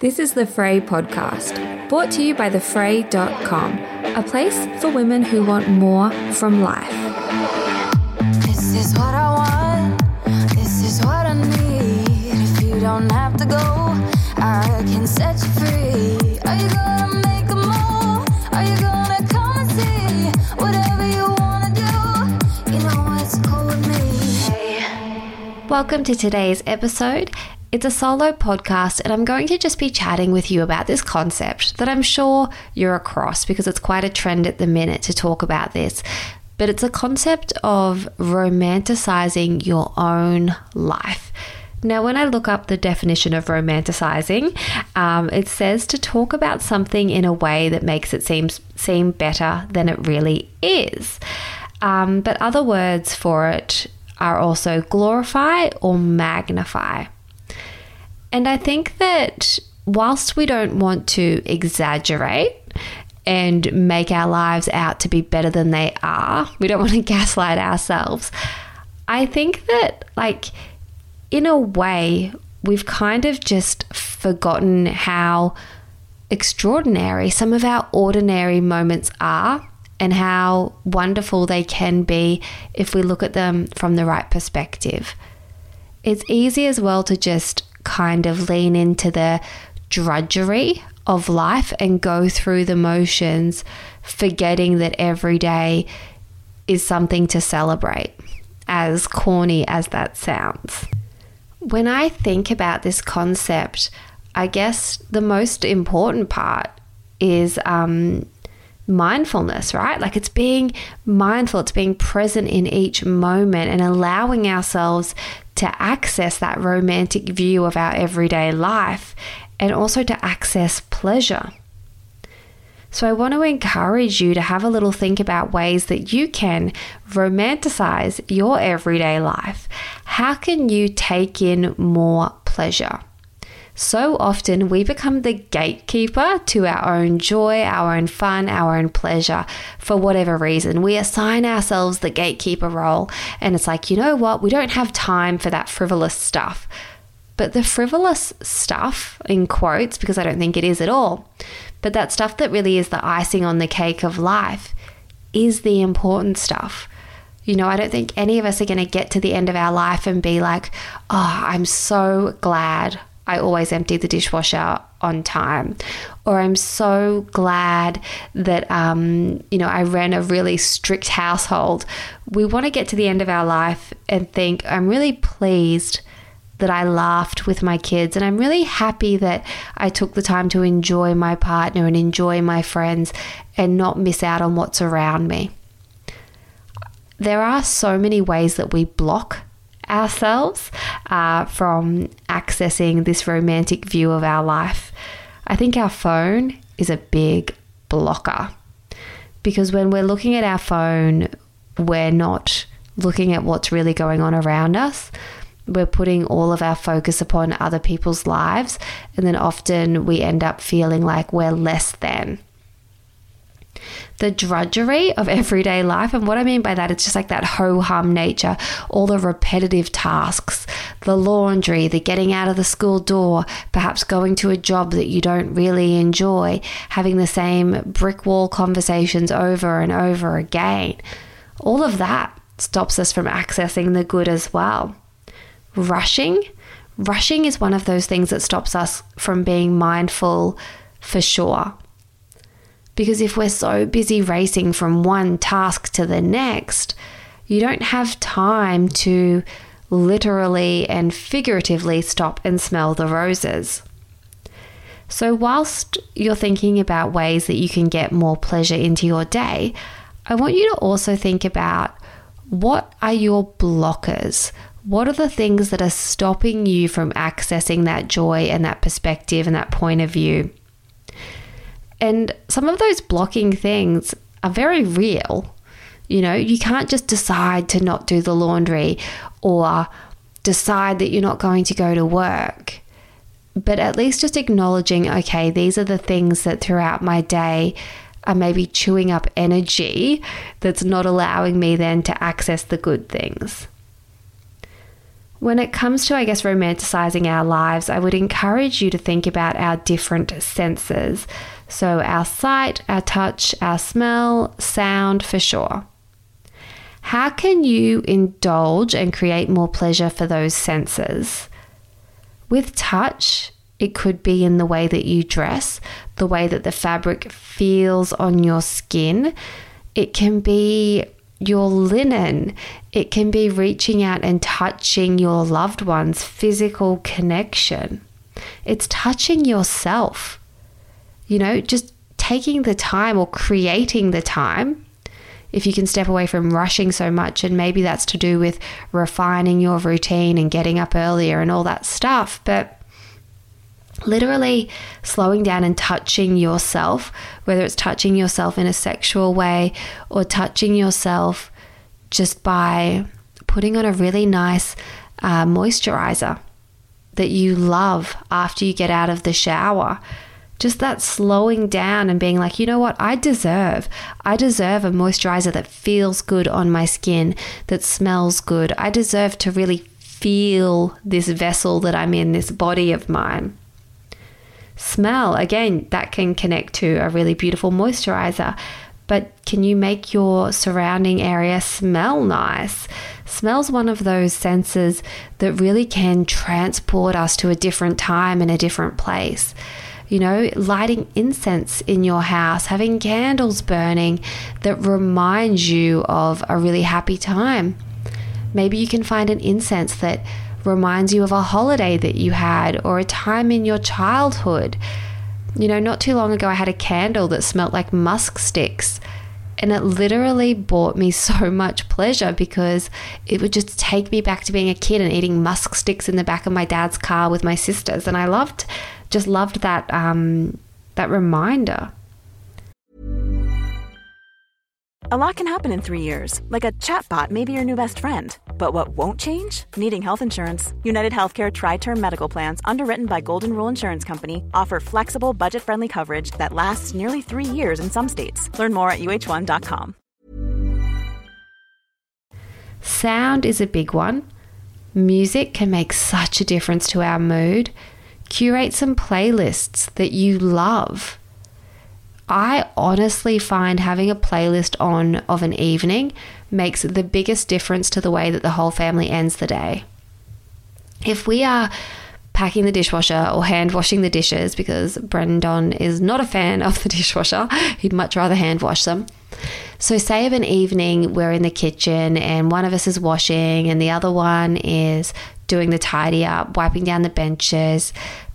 This is the Frae podcast, brought to you by thefrae.com, a place for women who want more from life. This is what I want. This is what I need. If you don't have to go, I can set you free. Are you gonna make a move? Are you gonna come and see? Whatever you wanna do, you know it's cool with me. Welcome to today's episode. It's a solo podcast, and I'm going to just be chatting with you about this concept that I'm sure you're across because it's quite a trend at the minute to talk about this. But it's a concept of romanticizing your own life. Now, when I look up the definition of romanticizing, um, it says to talk about something in a way that makes it seem, seem better than it really is. Um, but other words for it are also glorify or magnify. And I think that whilst we don't want to exaggerate and make our lives out to be better than they are, we don't want to gaslight ourselves. I think that, like, in a way, we've kind of just forgotten how extraordinary some of our ordinary moments are and how wonderful they can be if we look at them from the right perspective. It's easy as well to just kind of lean into the drudgery of life and go through the motions, forgetting that every day is something to celebrate, as corny as that sounds. When I think about this concept, I guess the most important part is um, mindfulness, right? Like it's being mindful, it's being present in each moment and allowing ourselves to access that romantic view of our everyday life and also to access pleasure. So, I want to encourage you to have a little think about ways that you can romanticize your everyday life. How can you take in more pleasure? So often we become the gatekeeper to our own joy, our own fun, our own pleasure for whatever reason. We assign ourselves the gatekeeper role, and it's like, you know what? We don't have time for that frivolous stuff. But the frivolous stuff, in quotes, because I don't think it is at all, but that stuff that really is the icing on the cake of life is the important stuff. You know, I don't think any of us are going to get to the end of our life and be like, oh, I'm so glad I always empty the dishwasher on time. Or I'm so glad that, um, you know, I ran a really strict household. We want to get to the end of our life and think, I'm really pleased that I laughed with my kids. And I'm really happy that I took the time to enjoy my partner and enjoy my friends and not miss out on what's around me. There are so many ways that we block ourselves uh, from accessing this romantic view of our life. I think our phone is a big blocker because when we're looking at our phone, we're not looking at what's really going on around us. We're putting all of our focus upon other people's lives, and then often we end up feeling like we're less than the drudgery of everyday life. And what I mean by that, it's just like that ho hum nature, all the repetitive tasks, the laundry, the getting out of the school door, perhaps going to a job that you don't really enjoy, having the same brick wall conversations over and over again. All of that stops us from accessing the good as well. Rushing. Rushing is one of those things that stops us from being mindful for sure. Because if we're so busy racing from one task to the next, you don't have time to literally and figuratively stop and smell the roses. So, whilst you're thinking about ways that you can get more pleasure into your day, I want you to also think about what are your blockers? What are the things that are stopping you from accessing that joy and that perspective and that point of view? And some of those blocking things are very real. You know, you can't just decide to not do the laundry or decide that you're not going to go to work. But at least just acknowledging, okay, these are the things that throughout my day are maybe chewing up energy that's not allowing me then to access the good things. When it comes to, I guess, romanticizing our lives, I would encourage you to think about our different senses. So, our sight, our touch, our smell, sound for sure. How can you indulge and create more pleasure for those senses? With touch, it could be in the way that you dress, the way that the fabric feels on your skin. It can be your linen. It can be reaching out and touching your loved one's physical connection. It's touching yourself. You know, just taking the time or creating the time. If you can step away from rushing so much, and maybe that's to do with refining your routine and getting up earlier and all that stuff. But literally slowing down and touching yourself, whether it's touching yourself in a sexual way or touching yourself just by putting on a really nice uh, moisturizer that you love after you get out of the shower. Just that slowing down and being like, you know what, I deserve. I deserve a moisturizer that feels good on my skin, that smells good. I deserve to really feel this vessel that I'm in, this body of mine. Smell, again, that can connect to a really beautiful moisturizer. But can you make your surrounding area smell nice? Smell's one of those senses that really can transport us to a different time and a different place. You know, lighting incense in your house, having candles burning that reminds you of a really happy time. Maybe you can find an incense that reminds you of a holiday that you had or a time in your childhood. You know, not too long ago, I had a candle that smelt like musk sticks. And it literally brought me so much pleasure because it would just take me back to being a kid and eating musk sticks in the back of my dad's car with my sisters. And I loved, just loved that, um, that reminder. A lot can happen in three years, like a chatbot may be your new best friend. But what won't change? Needing health insurance. United Healthcare Tri Term Medical Plans, underwritten by Golden Rule Insurance Company, offer flexible, budget friendly coverage that lasts nearly three years in some states. Learn more at uh1.com. Sound is a big one. Music can make such a difference to our mood. Curate some playlists that you love I honestly find having a playlist on of an evening makes the biggest difference to the way that the whole family ends the day. If we are packing the dishwasher or hand washing the dishes, because Brendan is not a fan of the dishwasher, he'd much rather hand wash them. So, say of an evening we're in the kitchen and one of us is washing and the other one is doing the tidy up, wiping down the benches,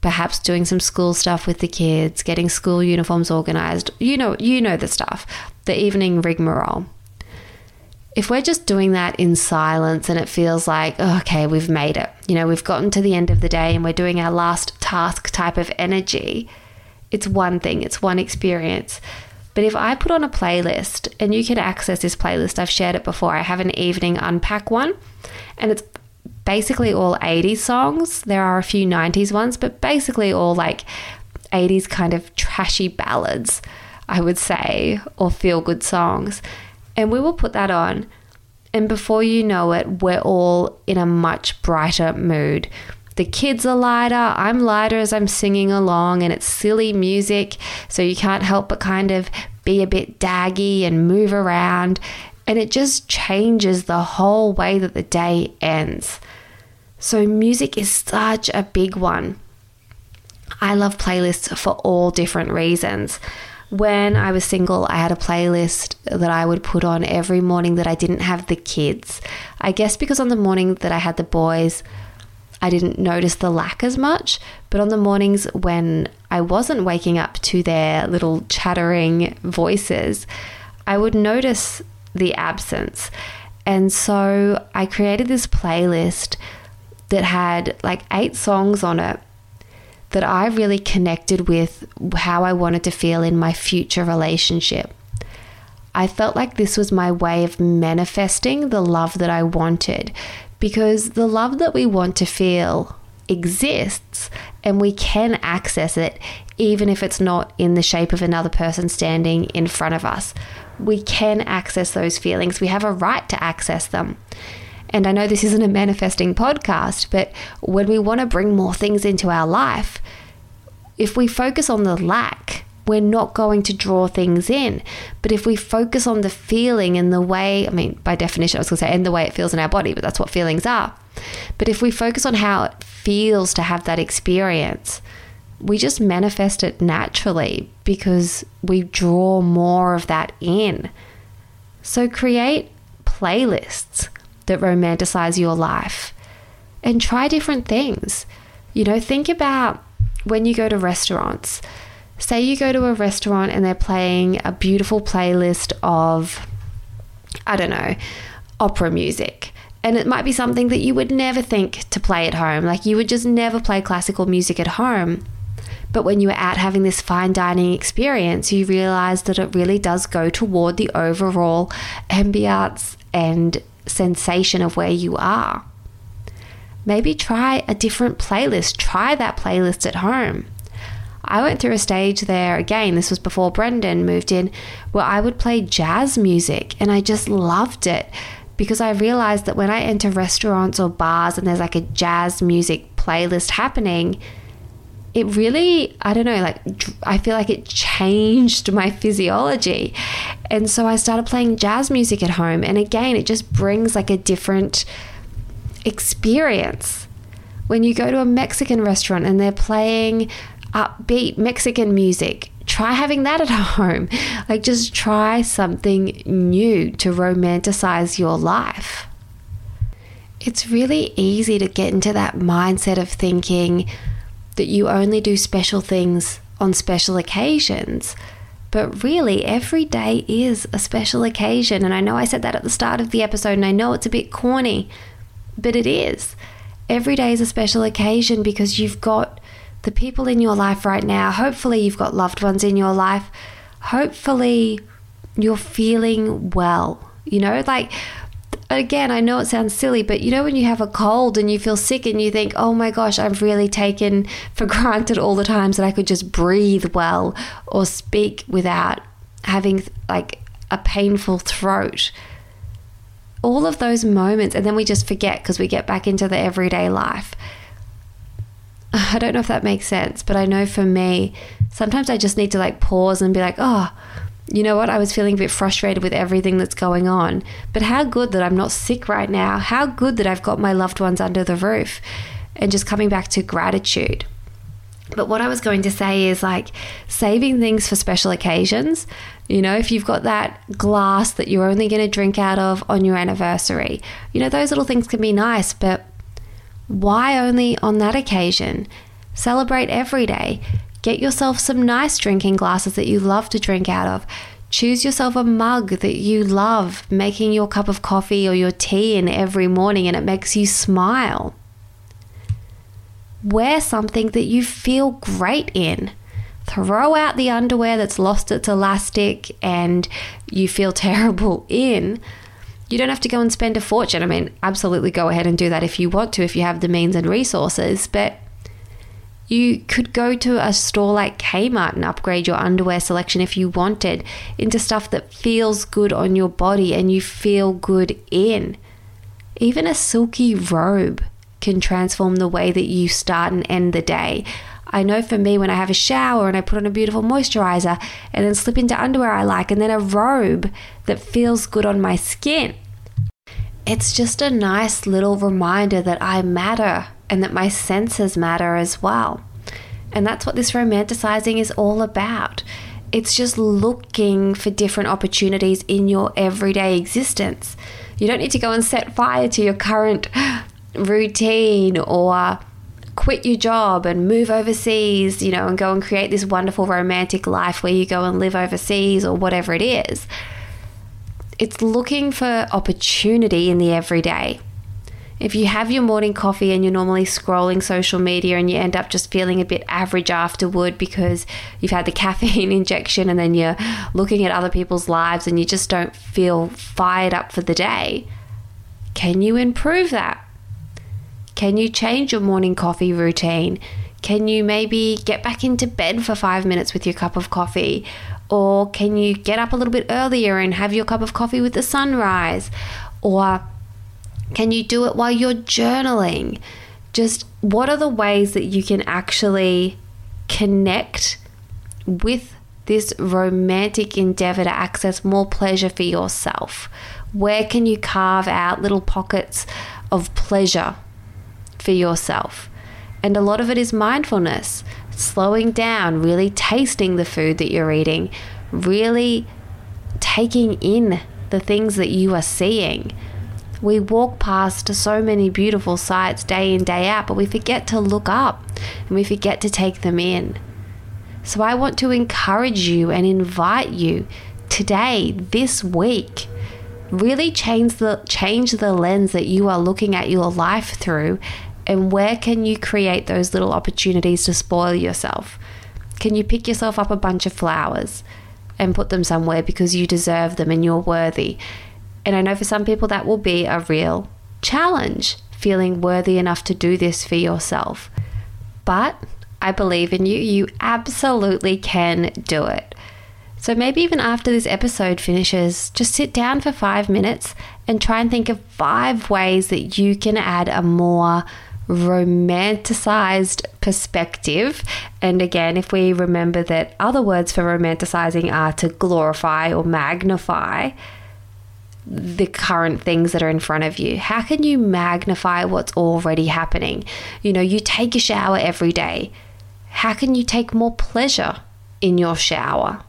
perhaps doing some school stuff with the kids, getting school uniforms organized. You know, you know the stuff, the evening rigmarole. If we're just doing that in silence and it feels like, oh, okay, we've made it, you know, we've gotten to the end of the day and we're doing our last task type of energy, it's one thing, it's one experience. But if I put on a playlist, and you can access this playlist, I've shared it before, I have an evening unpack one, and it's basically all 80s songs. There are a few 90s ones, but basically all like 80s kind of trashy ballads, I would say, or feel good songs. And we will put that on. And before you know it, we're all in a much brighter mood. The kids are lighter, I'm lighter as I'm singing along, and it's silly music, so you can't help but kind of be a bit daggy and move around. And it just changes the whole way that the day ends. So, music is such a big one. I love playlists for all different reasons. When I was single, I had a playlist that I would put on every morning that I didn't have the kids. I guess because on the morning that I had the boys, I didn't notice the lack as much. But on the mornings when I wasn't waking up to their little chattering voices, I would notice the absence. And so I created this playlist that had like eight songs on it that I really connected with how I wanted to feel in my future relationship. I felt like this was my way of manifesting the love that I wanted because the love that we want to feel exists and we can access it even if it's not in the shape of another person standing in front of us. We can access those feelings. We have a right to access them. And I know this isn't a manifesting podcast, but when we want to bring more things into our life, if we focus on the lack, we're not going to draw things in. But if we focus on the feeling and the way, I mean, by definition, I was going to say, and the way it feels in our body, but that's what feelings are. But if we focus on how it feels to have that experience, we just manifest it naturally because we draw more of that in. So create playlists that romanticize your life and try different things. You know, think about when you go to restaurants. Say you go to a restaurant and they're playing a beautiful playlist of, I don't know, opera music. And it might be something that you would never think to play at home. Like you would just never play classical music at home. But when you are out having this fine dining experience, you realize that it really does go toward the overall ambiance and sensation of where you are. Maybe try a different playlist. Try that playlist at home. I went through a stage there again, this was before Brendan moved in, where I would play jazz music and I just loved it because I realized that when I enter restaurants or bars and there's like a jazz music playlist happening, it really, I don't know, like I feel like it changed my physiology. And so I started playing jazz music at home. And again, it just brings like a different experience. When you go to a Mexican restaurant and they're playing upbeat Mexican music, try having that at home. Like just try something new to romanticize your life. It's really easy to get into that mindset of thinking, that you only do special things on special occasions. But really, every day is a special occasion. And I know I said that at the start of the episode, and I know it's a bit corny, but it is. Every day is a special occasion because you've got the people in your life right now. Hopefully, you've got loved ones in your life. Hopefully, you're feeling well. You know, like again, I know it sounds silly, but you know, when you have a cold and you feel sick and you think, oh my gosh, I've really taken for granted all the times that I could just breathe well or speak without having like a painful throat. All of those moments, and then we just forget because we get back into the everyday life. I don't know if that makes sense, but I know for me, sometimes I just need to like pause and be like, oh, you know what? I was feeling a bit frustrated with everything that's going on. But how good that I'm not sick right now. How good that I've got my loved ones under the roof. And just coming back to gratitude. But what I was going to say is like saving things for special occasions. You know, if you've got that glass that you're only going to drink out of on your anniversary, you know, those little things can be nice, but why only on that occasion? Celebrate every day. Get yourself some nice drinking glasses that you love to drink out of. Choose yourself a mug that you love making your cup of coffee or your tea in every morning and it makes you smile. Wear something that you feel great in. Throw out the underwear that's lost its elastic and you feel terrible in. You don't have to go and spend a fortune. I mean, absolutely go ahead and do that if you want to, if you have the means and resources, but you could go to a store like Kmart and upgrade your underwear selection if you wanted into stuff that feels good on your body and you feel good in. Even a silky robe can transform the way that you start and end the day. I know for me, when I have a shower and I put on a beautiful moisturizer and then slip into underwear I like and then a robe that feels good on my skin, it's just a nice little reminder that I matter and that my senses matter as well. And that's what this romanticizing is all about. It's just looking for different opportunities in your everyday existence. You don't need to go and set fire to your current routine or quit your job and move overseas, you know, and go and create this wonderful romantic life where you go and live overseas or whatever it is. It's looking for opportunity in the everyday. If you have your morning coffee and you're normally scrolling social media and you end up just feeling a bit average afterward because you've had the caffeine injection and then you're looking at other people's lives and you just don't feel fired up for the day, can you improve that? Can you change your morning coffee routine? Can you maybe get back into bed for five minutes with your cup of coffee? Or can you get up a little bit earlier and have your cup of coffee with the sunrise? Or can you do it while you're journaling? Just what are the ways that you can actually connect with this romantic endeavor to access more pleasure for yourself? Where can you carve out little pockets of pleasure for yourself? And a lot of it is mindfulness, slowing down, really tasting the food that you're eating, really taking in the things that you are seeing. We walk past so many beautiful sights day in, day out, but we forget to look up and we forget to take them in. So I want to encourage you and invite you today, this week, really change the change the lens that you are looking at your life through and where can you create those little opportunities to spoil yourself? Can you pick yourself up a bunch of flowers and put them somewhere because you deserve them and you're worthy? And I know for some people that will be a real challenge, feeling worthy enough to do this for yourself. But I believe in you. You absolutely can do it. So maybe even after this episode finishes, just sit down for five minutes and try and think of five ways that you can add a more romanticized perspective. And again, if we remember that other words for romanticizing are to glorify or magnify the current things that are in front of you? How can you magnify what's already happening? You know, you take a shower every day. How can you take more pleasure in your shower?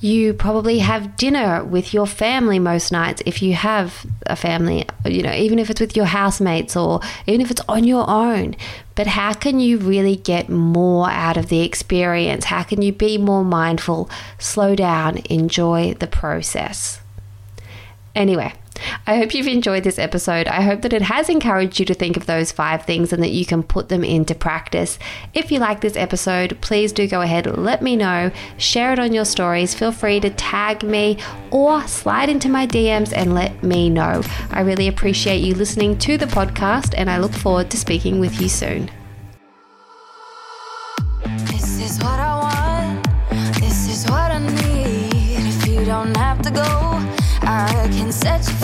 You probably have dinner with your family most nights if you have a family, you know, even if it's with your housemates or even if it's on your own. But how can you really get more out of the experience? How can you be more mindful, slow down, enjoy the process? Anyway, I hope you've enjoyed this episode. I hope that it has encouraged you to think of those five things and that you can put them into practice. If you like this episode, please do go ahead, let me know, share it on your stories. Feel free to tag me or slide into my DMs and let me know. I really appreciate you listening to the podcast and I look forward to speaking with you soon. This is what I want. This is what I need. If you don't have to go, set you